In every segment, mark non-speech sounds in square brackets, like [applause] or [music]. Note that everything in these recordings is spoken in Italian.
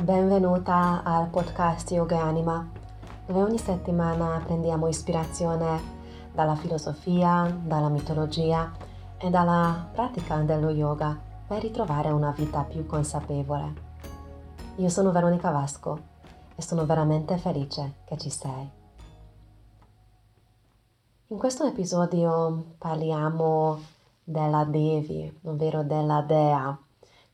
Benvenuta al podcast Yoga Anima, dove ogni settimana prendiamo ispirazione dalla filosofia, dalla mitologia e dalla pratica dello yoga per ritrovare una vita più consapevole. Io sono Veronica Vasco e sono veramente felice che ci sei. In questo episodio parliamo della Devi, ovvero della Dea,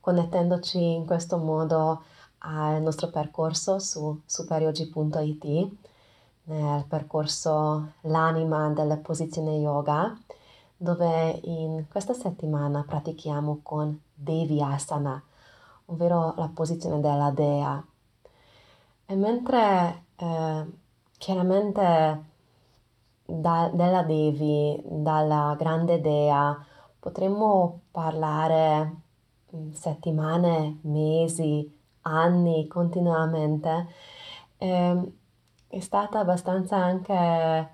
connettendoci in questo modo al nostro percorso su superyogi.it, nel percorso L'anima delle posizioni yoga, dove in questa settimana pratichiamo con Devi Asana, ovvero la posizione della dea. E mentre eh, chiaramente da, della Devi, dalla grande dea, potremmo parlare mm, settimane, mesi, anni continuamente, eh, è stata abbastanza anche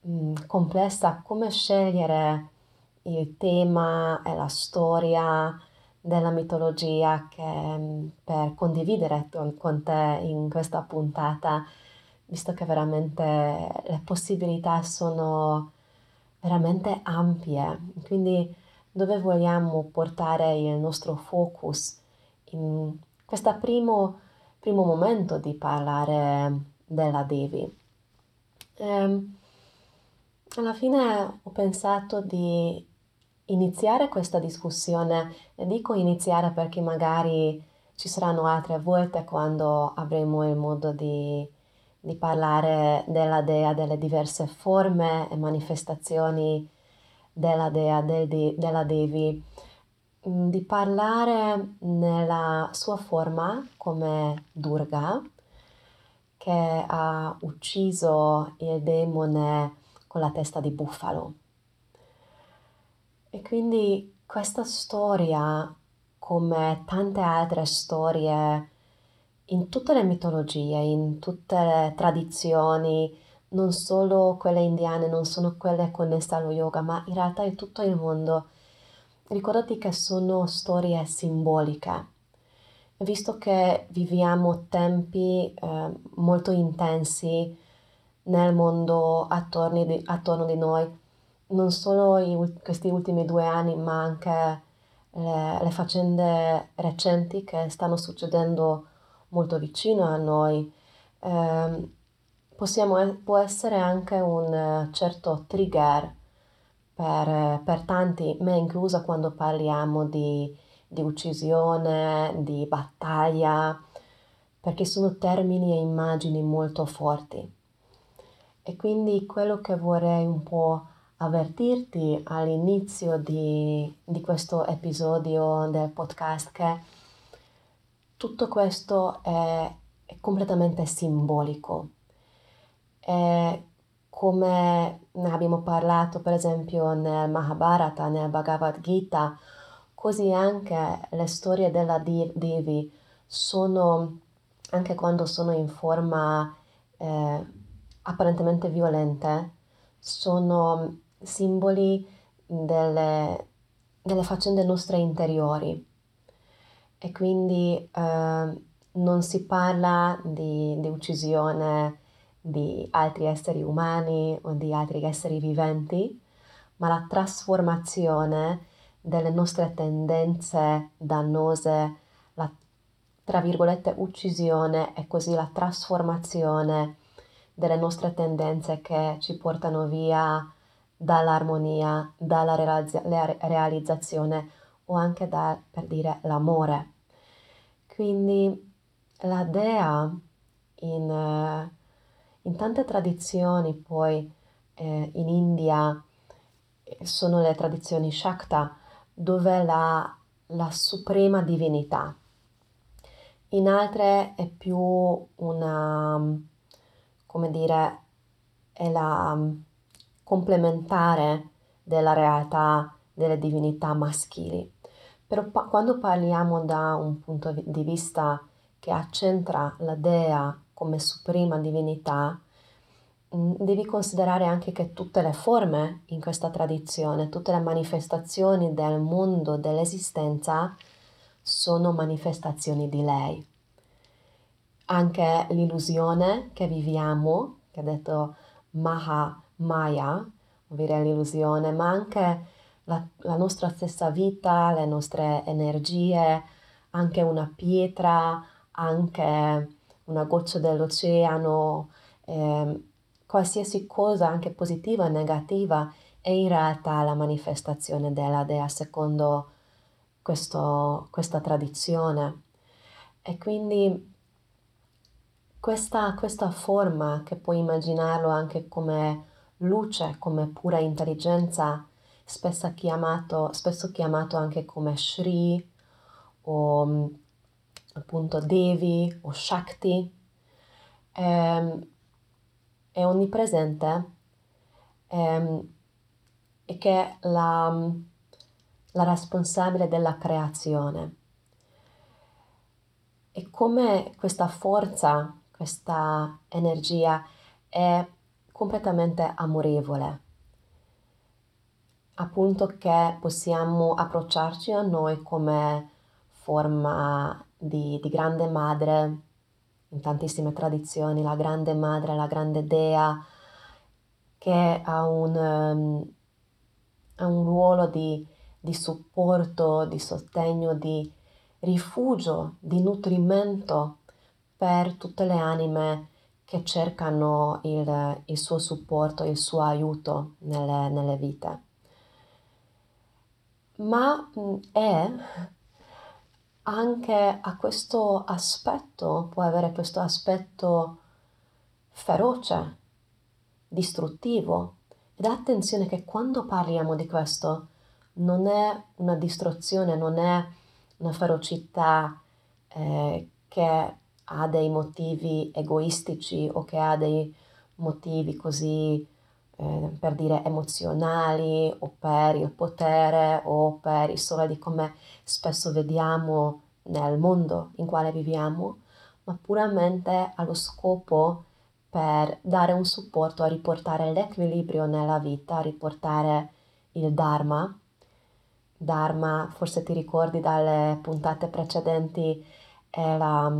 mh, mm, complessa come scegliere il tema e la storia della mitologia che, mm, per condividere con te in questa puntata, visto che veramente le possibilità sono veramente ampie. Quindi dove vogliamo portare il nostro focus in questo primo, primo momento di parlare della Devi. E alla fine ho pensato di iniziare questa discussione e dico iniziare perché magari ci saranno altre volte quando avremo il modo di, di parlare della dea, delle diverse forme e manifestazioni della dea, del, della Devi di parlare nella sua forma come Durga, che ha ucciso il demone con la testa di bufalo. E quindi questa storia, come tante altre storie in tutte le mitologie, in tutte le tradizioni, non solo quelle indiane, non sono quelle connesse allo yoga, ma in realtà in tutto il mondo, ricordati che sono storie simboliche. Visto che viviamo tempi eh, molto intensi nel mondo attorno di, attorno di noi, non solo i, questi ultimi due anni, ma anche le, le, faccende recenti che stanno succedendo molto vicino a noi, eh, possiamo, può essere anche un certo trigger per, per tanti, me inclusa quando parliamo di, di uccisione, di battaglia, perché sono termini e immagini molto forti. E quindi quello che vorrei un po' avvertirti all'inizio di, di questo episodio del podcast che tutto questo è, è completamente simbolico. È come ne abbiamo parlato per esempio nel Mahabharata, nel Bhagavad Gita, così anche le storie della Devi sono, anche quando sono in forma eh, apparentemente violente, sono simboli delle, delle faccende nostre interiori. E quindi eh, non si parla di, di uccisione di altri esseri umani o di altri esseri viventi, ma la trasformazione delle nostre tendenze dannose, la tra virgolette uccisione e così la trasformazione delle nostre tendenze che ci portano via dall'armonia, dalla realizzazione o anche da, per dire, l'amore. Quindi la dea in in tante tradizioni poi eh, in India eh, sono le tradizioni Shakta dove la, la suprema divinità. In altre è più una, come dire, è la complementare della realtà delle divinità maschili. Però pa- quando parliamo da un punto di vista che accentra la dea come suprema divinità, mm, devi considerare anche che tutte le forme in questa tradizione, tutte le manifestazioni del mondo, dell'esistenza, sono manifestazioni di lei. anche l'illusione che viviamo, che ha detto Maha Maya, ovvero l'illusione, ma anche la, la nostra stessa vita, le nostre energie, anche una pietra, anche una goccia dell'oceano, eh, qualsiasi cosa, anche positiva o negativa, è in realtà la manifestazione della dea secondo questo, questa tradizione. E quindi questa, questa forma, che puoi immaginarlo anche come luce, come pura intelligenza, spesso chiamato, spesso chiamato anche come Shri o appunto Devi o Shakti, è, ehm, è onnipresente è, e che è la, la responsabile della creazione. E come questa forza, questa energia è completamente amorevole, appunto che possiamo approcciarci a noi come forma di, di grande madre in tantissime tradizioni, la grande madre, la grande dea, che ha un, um, ha un ruolo di, di supporto, di sostegno, di rifugio, di nutrimento per tutte le anime che cercano il, il suo supporto, il suo aiuto nelle, nelle vite. Ma è anche a questo aspetto, può avere questo aspetto feroce, distruttivo. Ed attenzione che quando parliamo di questo non è una distruzione, non è una ferocità eh, che ha dei motivi egoistici o che ha dei motivi così eh, per dire emozionali o per il potere o per i soldi come spesso vediamo nel mondo in quale viviamo, ma puramente allo scopo per dare un supporto a riportare l'equilibrio nella vita, a riportare il Dharma. Dharma, forse ti ricordi dalle puntate precedenti, è la,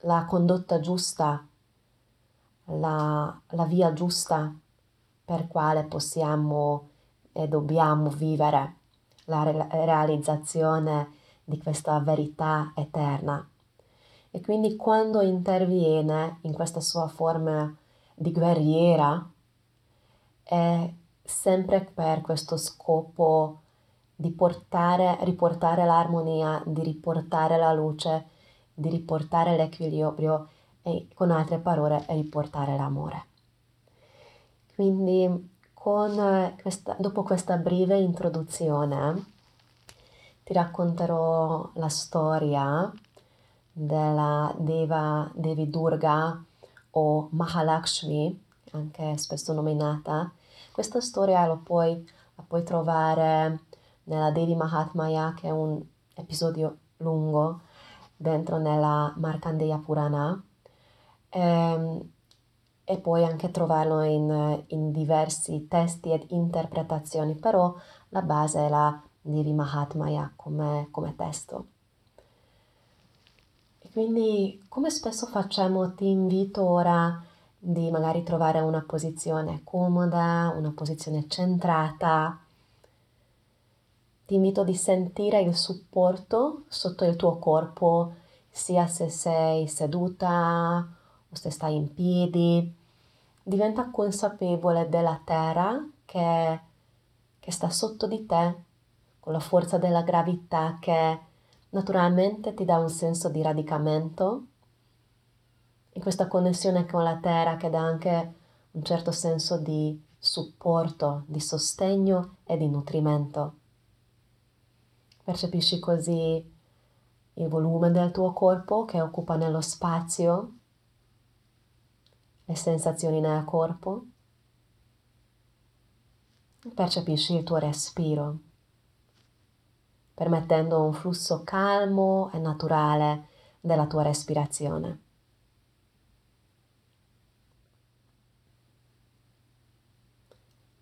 la condotta giusta, la, la via giusta per quale possiamo e dobbiamo vivere la re- realizzazione di questa verità eterna. E quindi quando interviene in questa sua forma di guerriera è sempre per questo scopo di portare, riportare l'armonia, di riportare la luce, di riportare l'equilibrio e con altre parole riportare l'amore. Quindi questa, dopo questa breve introduzione ti racconterò la storia della Deva Devi Durga o Mahalakshmi, anche spesso nominata. Questa storia la puoi, la puoi trovare nella Devi Mahatmaya, che è un episodio lungo, dentro nella Markandeya Purana. Ehm, e puoi anche trovarlo in, in diversi testi ed interpretazioni, però la base è la Devi Mahatmaya come, come testo. E quindi, come spesso facciamo, ti invito ora di magari trovare una posizione comoda, una posizione centrata. Ti invito di sentire il supporto sotto il tuo corpo, sia se sei seduta o se stai in piedi diventa consapevole della terra che, che sta sotto di te, con la forza della gravità che naturalmente ti dà un senso di radicamento, in questa connessione con la terra che dà anche un certo senso di supporto, di sostegno e di nutrimento. Percepisci così il volume del tuo corpo che occupa nello spazio le sensazioni nel corpo. Percepisci il tuo respiro, permettendo un flusso calmo e naturale della tua respirazione.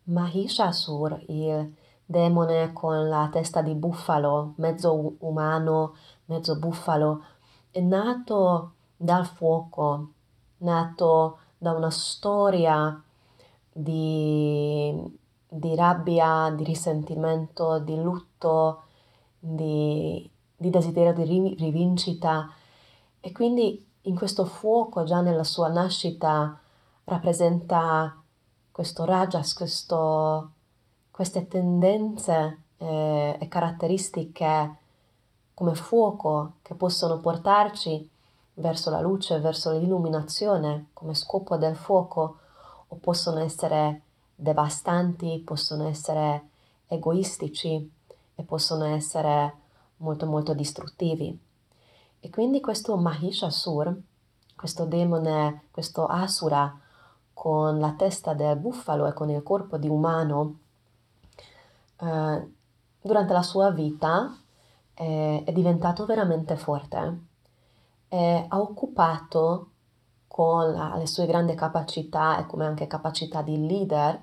Mahishasur, il demone con la testa di bufalo, mezzo umano, mezzo bufalo, è nato dal fuoco, nato da una storia di, di rabbia, di risentimento, di lutto, di, di desiderio di rivincita. E quindi in questo fuoco già nella sua nascita rappresenta questo rajas, questo, queste tendenze eh, e caratteristiche come fuoco che possono portarci verso la luce, verso l'illuminazione come scopo del fuoco o possono essere devastanti, possono essere egoistici e possono essere molto molto distruttivi. E quindi questo Mahishasur, questo demone, questo Asura con la testa del bufalo e con il corpo di umano, eh, durante la sua vita eh, è diventato veramente forte. Eh, ha occupato con la, le sue grandi capacità e come anche capacità di leader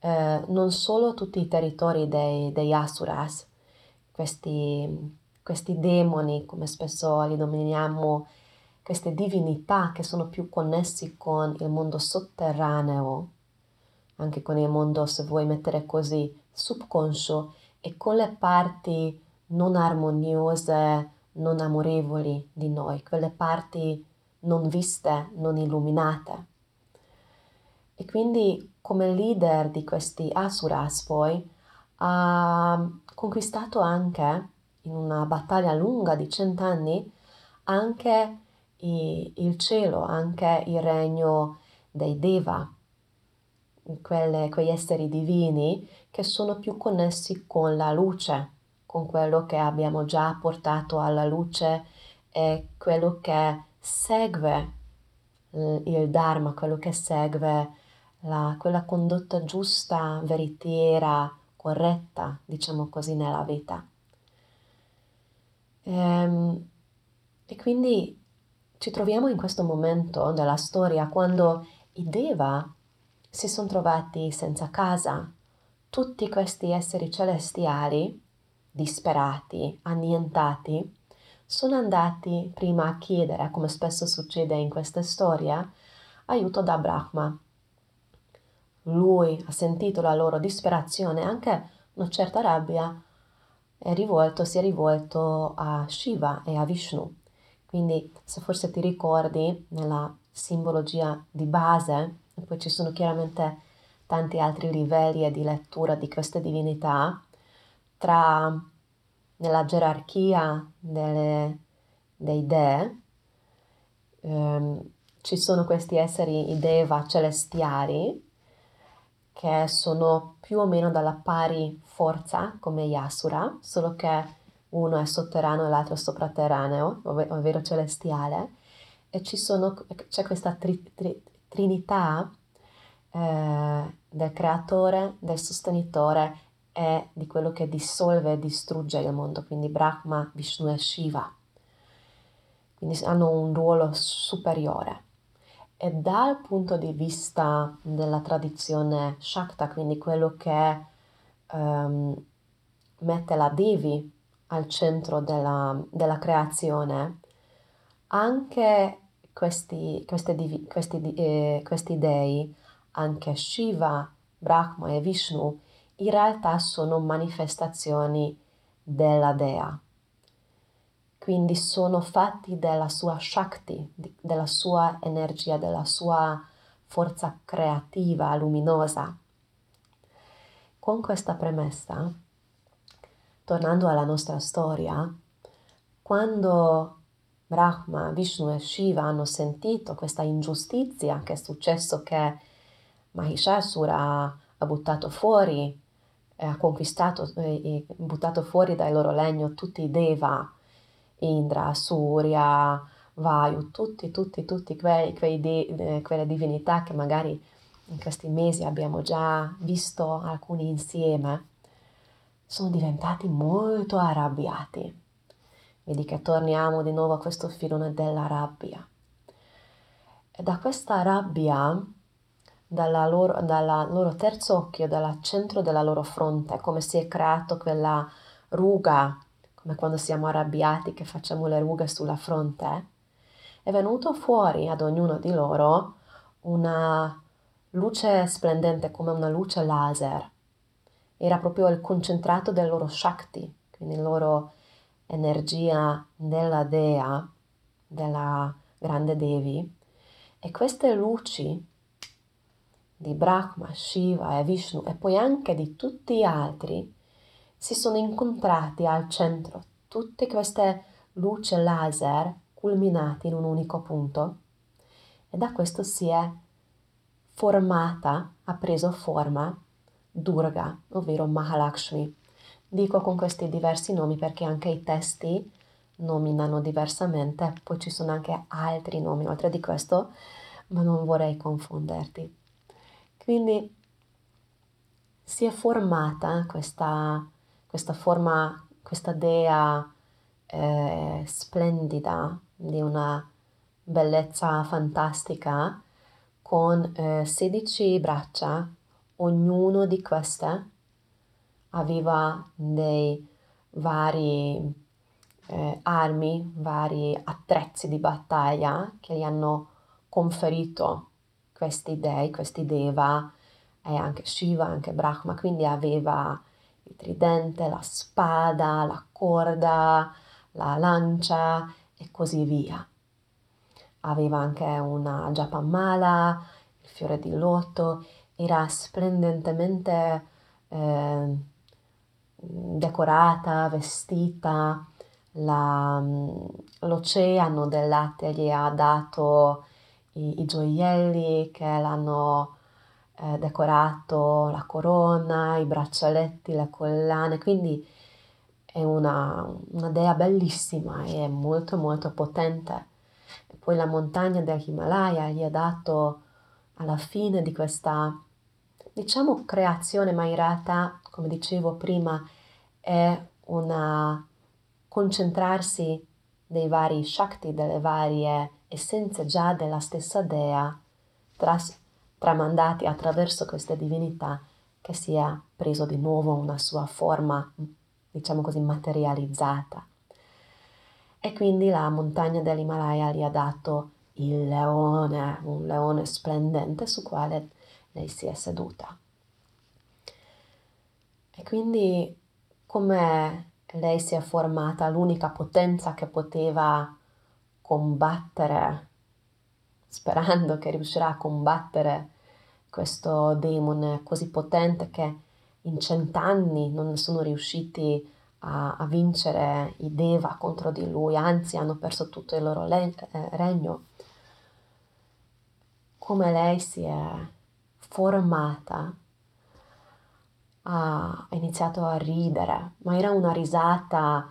eh, non solo tutti i territori dei, degli Asuras, questi, questi demoni, come spesso li nominiamo, queste divinità che sono più connessi con il mondo sotterraneo, anche con il mondo, se vuoi mettere così, subconscio e con le parti non armoniose, non amorevoli di noi, quelle parti non viste, non illuminate. E quindi come leader di questi asuras poi ha conquistato anche in una battaglia lunga di cent'anni anche il cielo, anche il regno dei Deva, quelle, quegli esseri divini che sono più connessi con la luce, con quello che abbiamo già portato alla luce e quello che segue il Dharma, quello che segue la, quella condotta giusta, veritiera, corretta, diciamo così, nella vita. E, ehm, e quindi ci troviamo in questo momento della storia quando i Deva si sono trovati senza casa, tutti questi esseri celestiali, disperati, annientati, sono andati prima a chiedere, come spesso succede in questa storia, aiuto da Brahma. Lui ha sentito la loro disperazione, anche una certa rabbia, è rivolto, si è rivolto a Shiva e a Vishnu. Quindi, se forse ti ricordi, nella simbologia di base, e poi ci sono chiaramente tanti altri livelli di lettura di queste divinità, tra nella gerarchia delle, dei dei, ehm, ci sono questi esseri, i deva celestiali, che sono più o meno dalla pari forza come gli Asura, solo che uno è sotterraneo e l'altro è sopraterraneo, ovvero celestiale, e sono, c'è questa tri, tri, trinità eh, del creatore, del sostenitore e di quello che dissolve e distrugge il mondo, quindi Brahma, Vishnu e Shiva. Quindi hanno un ruolo superiore. E dal punto di vista della tradizione Shakta, quindi quello che um, mette la Devi al centro della, della creazione, anche questi, questi, questi, eh, questi dei, anche Shiva, Brahma e Vishnu, in realtà sono manifestazioni della dea. Quindi sono fatti della sua Shakti, della sua energia, della sua forza creativa, luminosa. Con questa premessa, tornando alla nostra storia, quando Brahma, Vishnu e Shiva hanno sentito questa ingiustizia che è successo che Mahishasura ha buttato fuori, ha conquistato e buttato fuori dal loro legno tutti i Deva, Indra, Surya, Vayu, tutti, tutti, tutti quei, quei de, quelle divinità che magari in questi mesi abbiamo già visto alcuni insieme sono diventati molto arrabbiati. Vedi che torniamo di nuovo a questo filone della rabbia. E da questa rabbia, dalla loro, dalla loro terzo occhio, dal centro della loro fronte, come si è creato quella ruga, come quando siamo arrabbiati che facciamo le rughe sulla fronte, è venuto fuori ad ognuno di loro una luce splendente come una luce laser. Era proprio il concentrato del loro Shakti, quindi la loro energia della Dea, della grande Devi. E queste luci di Brahma, Shiva e Vishnu e poi anche di tutti gli altri si sono incontrati al centro. Tutte queste luci laser culminate in un unico punto e da questo si è formata, ha preso forma Durga, ovvero Mahalakshmi. Dico con questi diversi nomi perché anche i testi nominano diversamente, poi ci sono anche altri nomi oltre di questo, ma non vorrei confonderti. Quindi si è formata questa, questa forma, questa dea eh, splendida di una bellezza fantastica con eh, 16 braccia, ognuno di queste aveva dei vari eh, armi, vari attrezzi di battaglia che gli hanno conferito questi dei, questi deva e anche Shiva, anche Brahma, quindi aveva il tridente, la spada, la corda, la lancia e così via. Aveva anche una Japamala, il fiore di loto, era splendentemente eh, decorata, vestita, la, l'oceano del latte gli ha dato i, i gioielli che l'hanno eh, decorato, la corona, i braccialetti, le collane, quindi è una, una dea bellissima e molto molto potente. Poi la montagna dell'Himalaya gli ha dato alla fine di questa, diciamo, creazione, ma in realtà, come dicevo prima, è una concentrarsi dei vari Shakti, delle varie essenze già della stessa Dea, tras- tramandati attraverso queste divinità, che sia preso di nuovo una sua forma, diciamo così, materializzata. E quindi la montagna dell'Himalaya gli ha dato il leone, un leone splendente su quale lei si è seduta. E quindi come lei si è formata l'unica potenza che poteva combattere, sperando che riuscirà a combattere questo demone così potente che in cent'anni non sono riusciti a a, vincere i Deva contro di lui, anzi hanno perso tutto il loro le- eh, regno. Come lei si è formata, ha iniziato a ridere, ma era una risata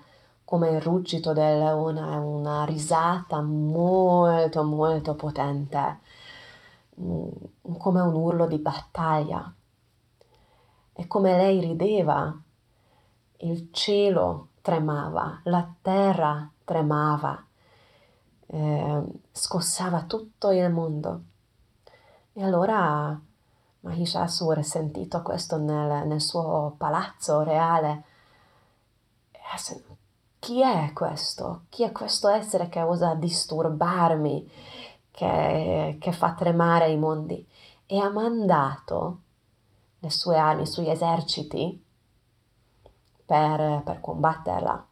come il ruggito del leone, una risata molto molto potente, mm, come un urlo di battaglia. E come lei rideva, il cielo tremava, la terra tremava, eh, scossava tutto il mondo. E allora Mahishasura, sentito questo nel, nel suo palazzo reale, chi è questo? Chi è questo essere che osa disturbarmi, che, che fa tremare i mondi? E ha mandato le sue armi, i suoi eserciti, per, per combatterla.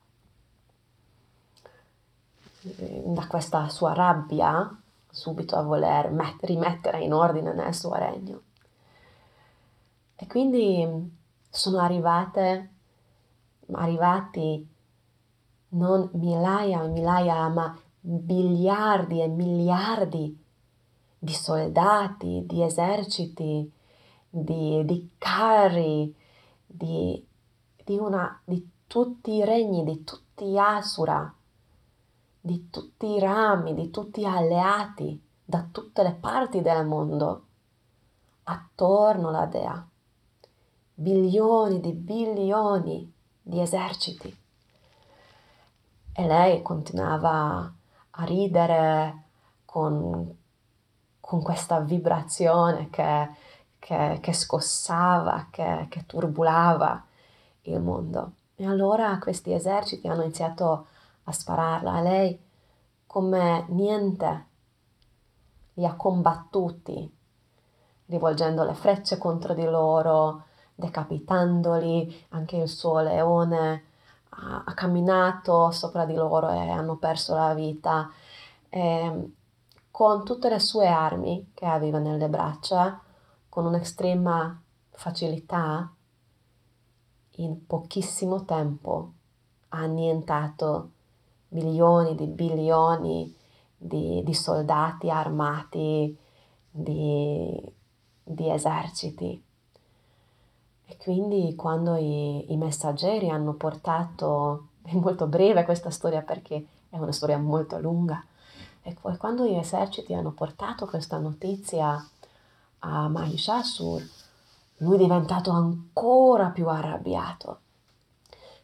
Da questa sua rabbia, subito a voler met- rimettere in ordine nel suo regno. E quindi sono arrivate, arrivati non migliaia e migliaia, ma miliardi e miliardi di soldati, di eserciti, di, di carri, di di, una, di tutti i regni, di tutti gli Asura, di tutti i rami, di tutti gli alleati da tutte le parti del mondo attorno alla Dea. Bilioni di bilioni di eserciti. E lei continuava a ridere con, con questa vibrazione che, che, che scossava, che, che turbulava il mondo. E allora questi eserciti hanno iniziato a spararla a lei come niente li ha combattuti, rivolgendo le frecce contro di loro, decapitandoli, anche il suo leone ha, camminato sopra di loro e hanno perso la vita. E, con tutte le sue armi che aveva nelle braccia, con un'estrema facilità, in pochissimo tempo ha annientato milioni di bilioni di, di soldati armati, di, di, eserciti. E quindi quando i, i messaggeri hanno portato, è molto breve questa storia perché è una storia molto lunga, e poi quando gli eserciti hanno portato questa notizia a Mahishasur, lui è diventato ancora più arrabbiato.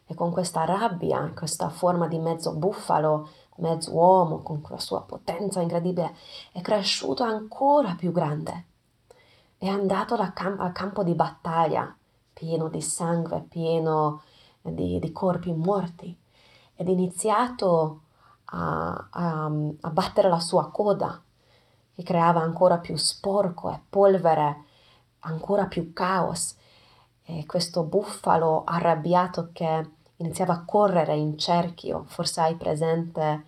E con questa rabbia, questa forma di mezzo bufalo, mezzo uomo, con la sua potenza incredibile, è cresciuto ancora più grande. È andato al, cam- al campo di battaglia, pieno di sangue, pieno di, di corpi morti, ed iniziato a, a, a battere la sua coda, che creava ancora più sporco e polvere, ancora più caos. E questo bufalo arrabbiato che iniziava a correre in cerchio, forse hai presente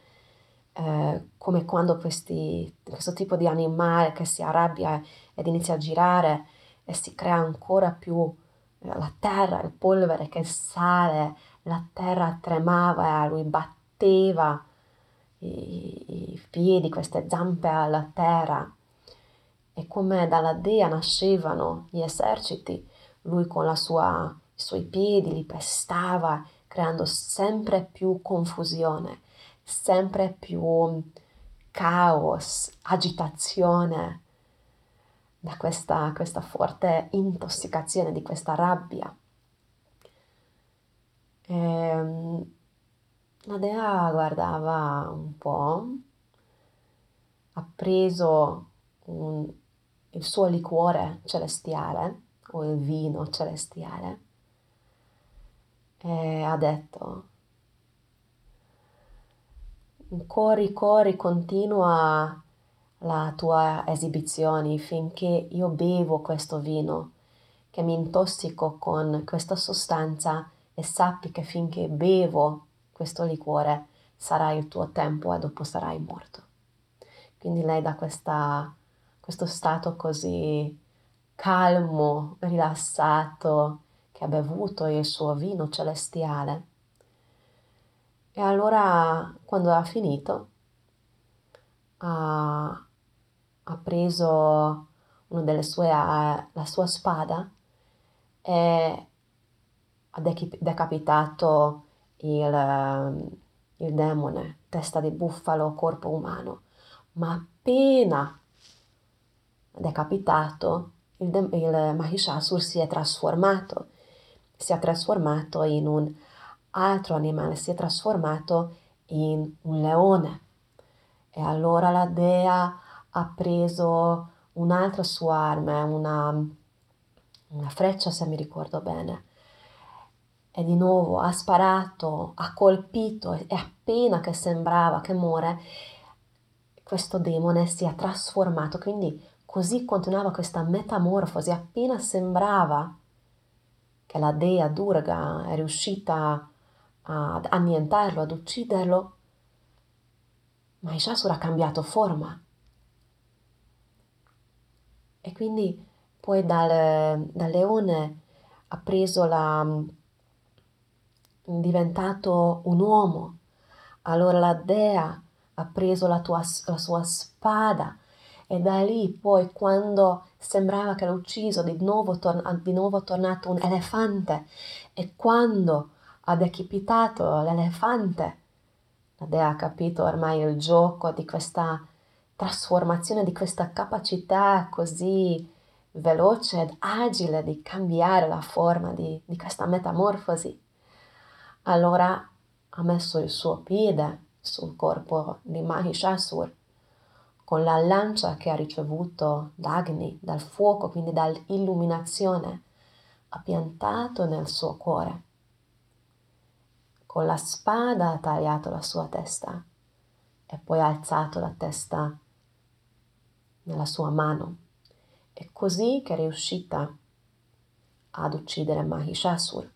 eh, come quando questi, questo tipo di animale che si arrabbia ed inizia a girare e si crea ancora più eh, la terra, il polvere che sale, la terra tremava e lui batteva i, i piedi, queste zampe alla terra. E come dalla dea nascevano gli eserciti, lui con sua, i suoi piedi li pestava, creando sempre più confusione, sempre più caos, agitazione da questa, questa forte intossicazione, di questa rabbia. E, ehm, la dea guardava un po', ha preso un, il suo liquore celestiale o il vino celestiale e ha detto corri, corri, continua la tua esibizione finché io bevo questo vino, che mi intossico con questa sostanza e sappi che finché bevo questo liquore sarà il tuo tempo e dopo sarai morto. Quindi lei da questa, questo stato così calmo, rilassato, che ha bevuto il suo vino celestiale. E allora, quando ha finito, ha, ha preso una delle sue, la sua spada e ha decapitato il, il demone, testa di bufalo, corpo umano, ma appena decapitato, il, de- il Mahishasur si è trasformato, si è trasformato in un altro animale, si è trasformato in un leone. E allora la dea ha preso un'altra sua arma, una, una freccia se mi ricordo bene, e di nuovo ha sparato, ha colpito e appena che sembrava che muore, questo demone si è trasformato, quindi così continuava questa metamorfosi, appena sembrava che la dea Durga è riuscita ad annientarlo, ad ucciderlo, Mahishasura ha cambiato forma. E quindi poi dal, dal leone ha preso la, diventato un uomo. Allora la dea ha preso la, tua, la sua spada e da lì poi quando sembrava che l'ha ucciso di nuovo, tor- di nuovo tornato un elefante e quando ha decapitato l'elefante la dea ha capito ormai il gioco di questa trasformazione, di questa capacità così veloce ed agile di cambiare la forma di, di questa metamorfosi. Allora ha messo il suo piede sul corpo di Mahishasur con la lancia che ha ricevuto d'Agni, dal fuoco, quindi dall'illuminazione, ha piantato nel suo cuore. Con la spada ha tagliato la sua testa e poi ha alzato la testa nella sua mano. È così che è riuscita ad uccidere Mahishasur.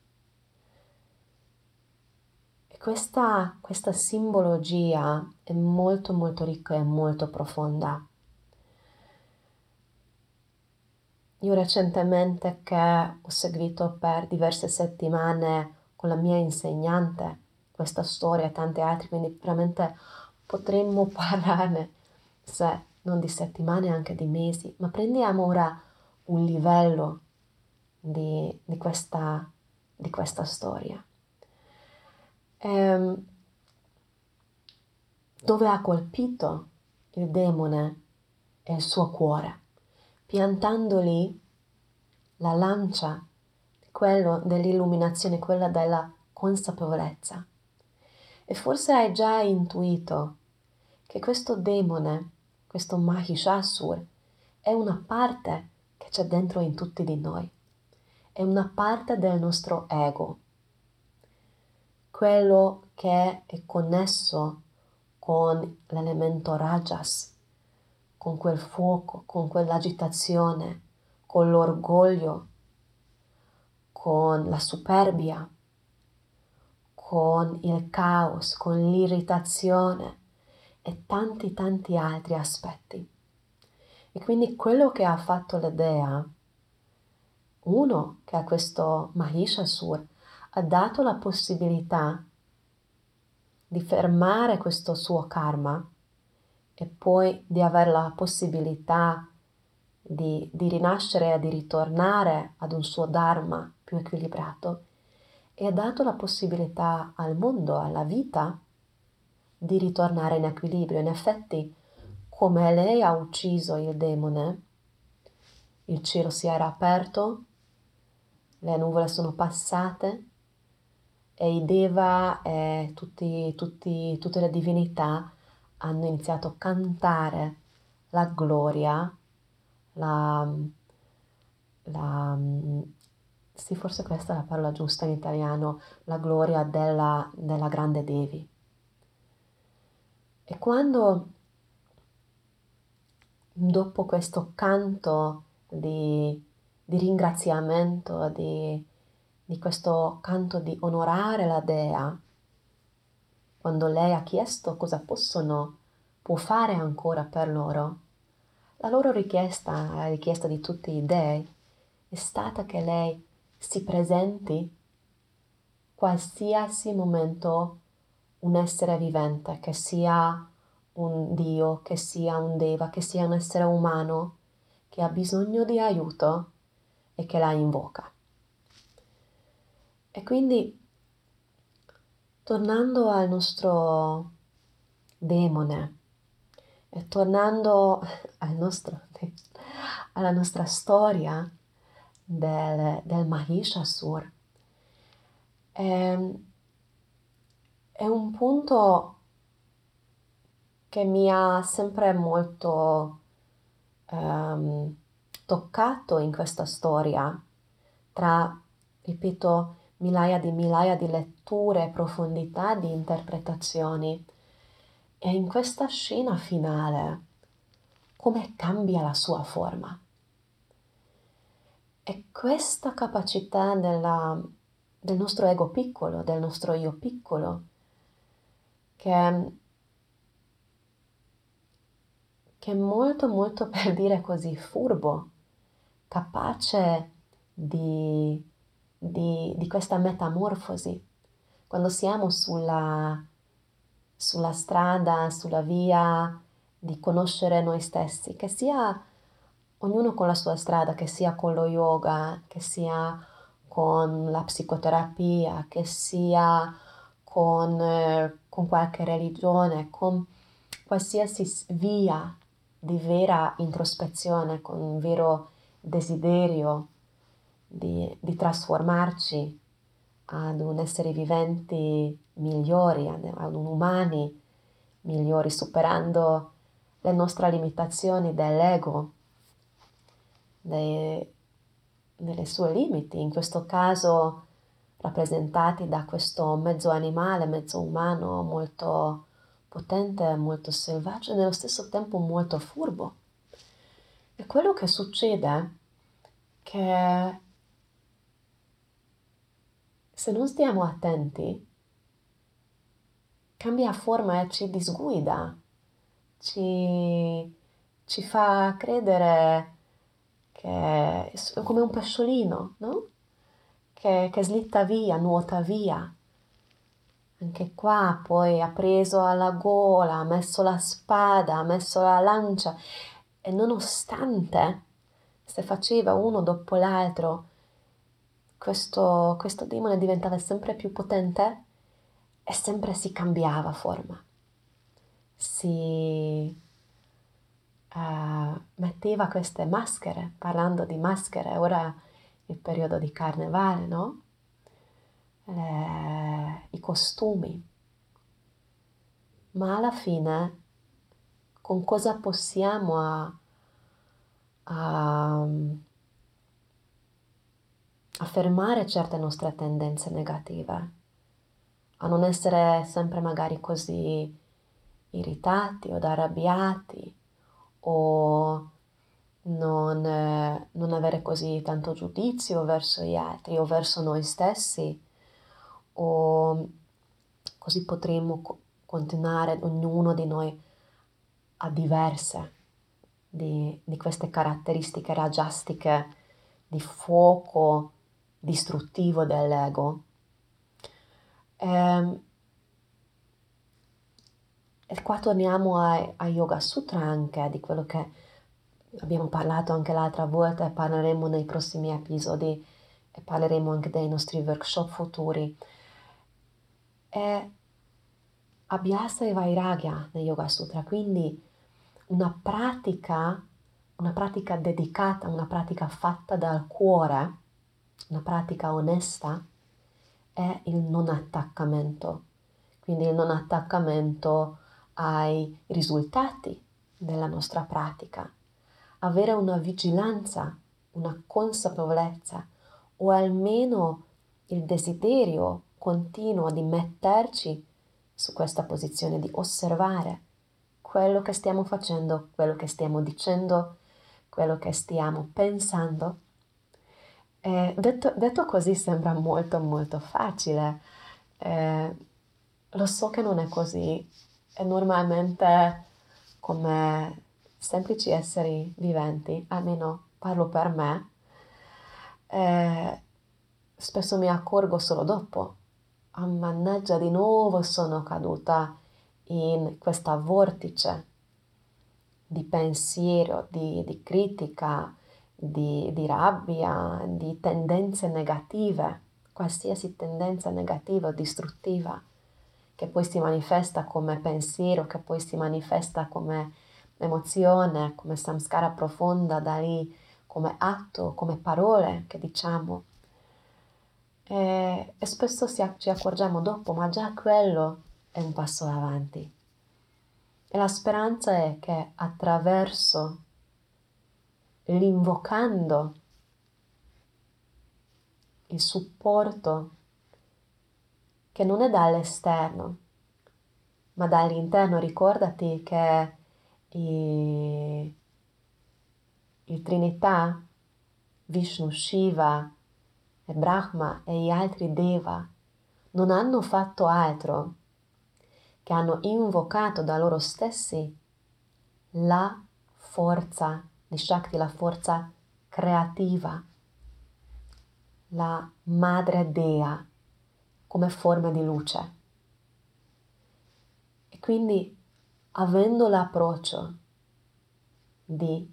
E questa, questa simbologia è molto molto ricca e molto profonda. Io recentemente che ho seguito per diverse settimane con la mia insegnante questa storia e tante altre, quindi veramente potremmo [laughs] parlarne se non di settimane, anche di mesi, ma prendiamo ora un livello di, di, questa, di questa, storia. Ehm, dove ha colpito il demone e il suo cuore, piantando lì la lancia quello dell'illuminazione, quella della consapevolezza. E forse hai già intuito che questo demone questo Mahishasur, è una parte che c'è dentro in tutti di noi, è una parte del nostro ego, quello che è connesso con l'elemento Rajas, con quel fuoco, con quell'agitazione, con l'orgoglio, con la superbia, con il caos, con l'irritazione, e tanti tanti altri aspetti. E quindi quello che ha fatto la dea, uno che a questo Mahishasur ha dato la possibilità di fermare questo suo karma e poi di avere la possibilità di, di rinascere e di ritornare ad un suo dharma più equilibrato e ha dato la possibilità al mondo, alla vita, di ritornare in equilibrio. In effetti, come lei ha ucciso il demone, il cielo si era aperto, le nuvole sono passate e i Deva e tutti, tutti, tutte le divinità hanno iniziato a cantare la gloria, la, la sì, forse questa è la parola giusta in italiano, la gloria della, della grande Devi. E quando dopo questo canto di, di ringraziamento, di, di questo canto di onorare la dea, quando lei ha chiesto cosa possono, può fare ancora per loro, la loro richiesta, la richiesta di tutti i dei, è stata che lei si presenti qualsiasi momento un essere vivente, che sia un Dio, che sia un Deva, che sia un essere umano che ha bisogno di aiuto e che la invoca. E quindi, tornando al nostro demone e tornando [laughs] al nostro, [laughs] alla nostra storia del, del Mahishasur, ehm, è un punto che mi ha sempre molto um, toccato in questa storia, tra, ripeto, migliaia di migliaia di letture, profondità di interpretazioni. E in questa scena finale, come cambia la sua forma. E questa capacità della, del nostro ego piccolo, del nostro io piccolo, che, che è molto molto [laughs] per dire così furbo, capace di, di, di questa metamorfosi. Quando siamo sulla, sulla strada, sulla via di conoscere noi stessi, che sia ognuno con la sua strada, che sia con lo yoga, che sia con la psicoterapia, che sia con, eh, con qualche religione, con qualsiasi via di vera introspezione, con un vero desiderio di, di trasformarci ad un essere viventi migliori, ad, un umani migliori, superando le nostre limitazioni dell'ego, dei, delle sue limiti, in questo caso rappresentati da questo mezzo animale, mezzo umano molto, potente, molto selvaggio e nello stesso tempo molto furbo. E quello che succede è che se non stiamo attenti, cambia forma e ci disguida, ci, ci fa credere che è come un pesciolino, no? Che, che slitta via, nuota via. Anche qua poi ha preso alla gola, ha messo la spada, ha messo la lancia e nonostante se faceva uno dopo l'altro, questo, questo demone diventava sempre più potente e sempre si cambiava forma. Si uh, metteva queste maschere, parlando di maschere, ora il periodo di carnevale, no? Le, I costumi. Ma alla fine, con cosa possiamo a, a, a fermare certe nostre tendenze negative? a non essere sempre magari così irritati o arrabbiati o non, eh, non, avere così tanto giudizio verso gli altri o verso noi stessi o così potremmo co- continuare ognuno di noi a diverse di, di queste caratteristiche ragiastiche di fuoco distruttivo dell'ego. Ehm, e qua torniamo a, a Yoga Sutra anche, di quello che abbiamo parlato anche l'altra volta e parleremo nei prossimi episodi e parleremo anche dei nostri workshop futuri. È Abhyasa e Vairagya nel Yoga Sutra, quindi una pratica, una pratica dedicata, una pratica fatta dal cuore, una pratica onesta, è il non attaccamento, quindi il non attaccamento ai risultati della nostra pratica, avere una vigilanza, una consapevolezza o almeno il desiderio continuo di metterci su questa posizione, di osservare quello che stiamo facendo, quello che stiamo dicendo, quello che stiamo pensando. Eh, detto, detto, così sembra molto molto facile, eh, lo so che non è così. E normalmente come semplici esseri viventi, almeno parlo per me, eh, spesso mi accorgo solo dopo, ah mannaggia di nuovo sono caduta in questa vortice di pensiero, di, di critica, di, di rabbia, di tendenze negative, qualsiasi tendenza negativa o distruttiva che poi si manifesta come pensiero, che poi si manifesta come emozione, come samskara profonda, da lì come atto, come parole che diciamo. E, e spesso ci accorgiamo dopo, ma già quello è un passo avanti. E la speranza è che attraverso l'invocando il supporto che non è dall'esterno, ma dall'interno. Ricordati che il, il Trinità, Vishnu, Shiva e Brahma e gli altri Deva non hanno fatto altro che hanno invocato da loro stessi la forza di Shakti, la forza creativa, la madre dea come forma di luce. E quindi avendo l'approccio di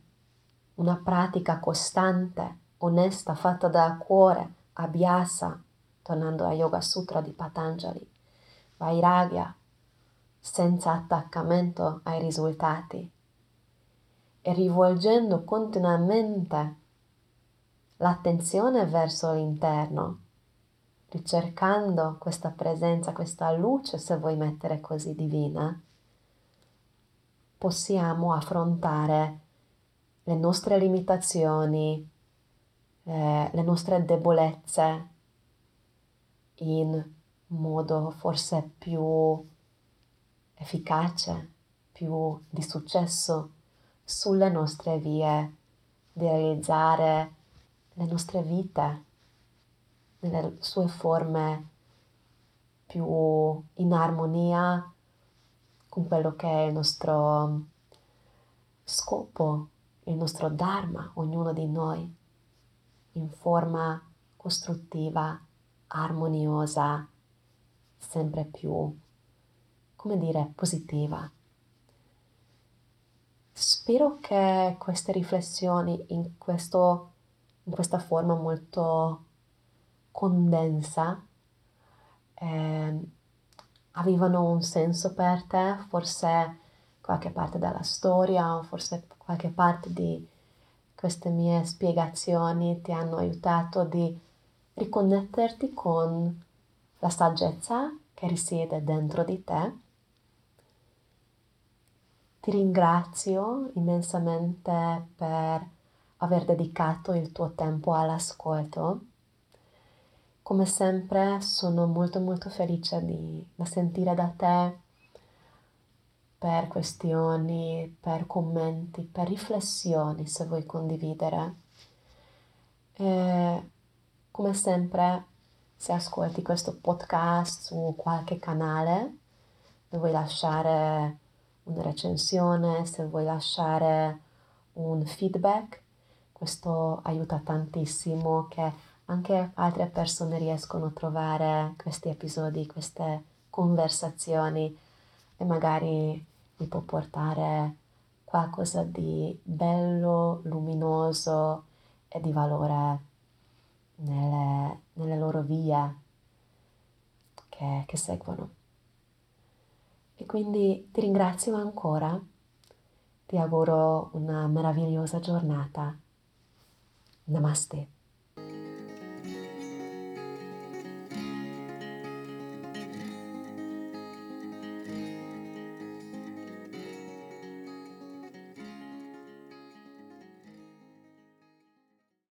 una pratica costante, onesta, fatta dal cuore, abhyasa, tornando a Yoga Sutra di Patanjali, vairagya, senza attaccamento ai risultati, e rivolgendo continuamente l'attenzione verso l'interno, ricercando questa presenza, questa luce, se vuoi mettere così divina, possiamo affrontare le nostre limitazioni, eh, le nostre debolezze in modo forse più efficace, più di successo sulle nostre vie di realizzare le nostre vite nelle sue forme più in armonia con quello che è il nostro scopo, il nostro Dharma, ognuno di noi, in forma costruttiva, armoniosa, sempre più, come dire, positiva. Spero che queste riflessioni in, questo, in questa forma molto condensa eh, avevano un senso per te, forse qualche parte della storia o forse qualche parte di queste mie spiegazioni ti hanno aiutato di riconnetterti con la saggezza che risiede dentro di te. Ti ringrazio immensamente per aver dedicato il tuo tempo all'ascolto. Come sempre sono molto molto felice di, di sentire da te per questioni, per commenti, per riflessioni se vuoi condividere. E, come sempre, se ascolti questo podcast su qualche canale, se vuoi lasciare una recensione, se vuoi lasciare un feedback, questo aiuta tantissimo che anche altre persone riescono a trovare questi episodi, queste conversazioni e magari mi può portare qualcosa di bello, luminoso e di valore nelle, nelle loro vie che, che seguono. E quindi ti ringrazio ancora, ti auguro una meravigliosa giornata. Namaste.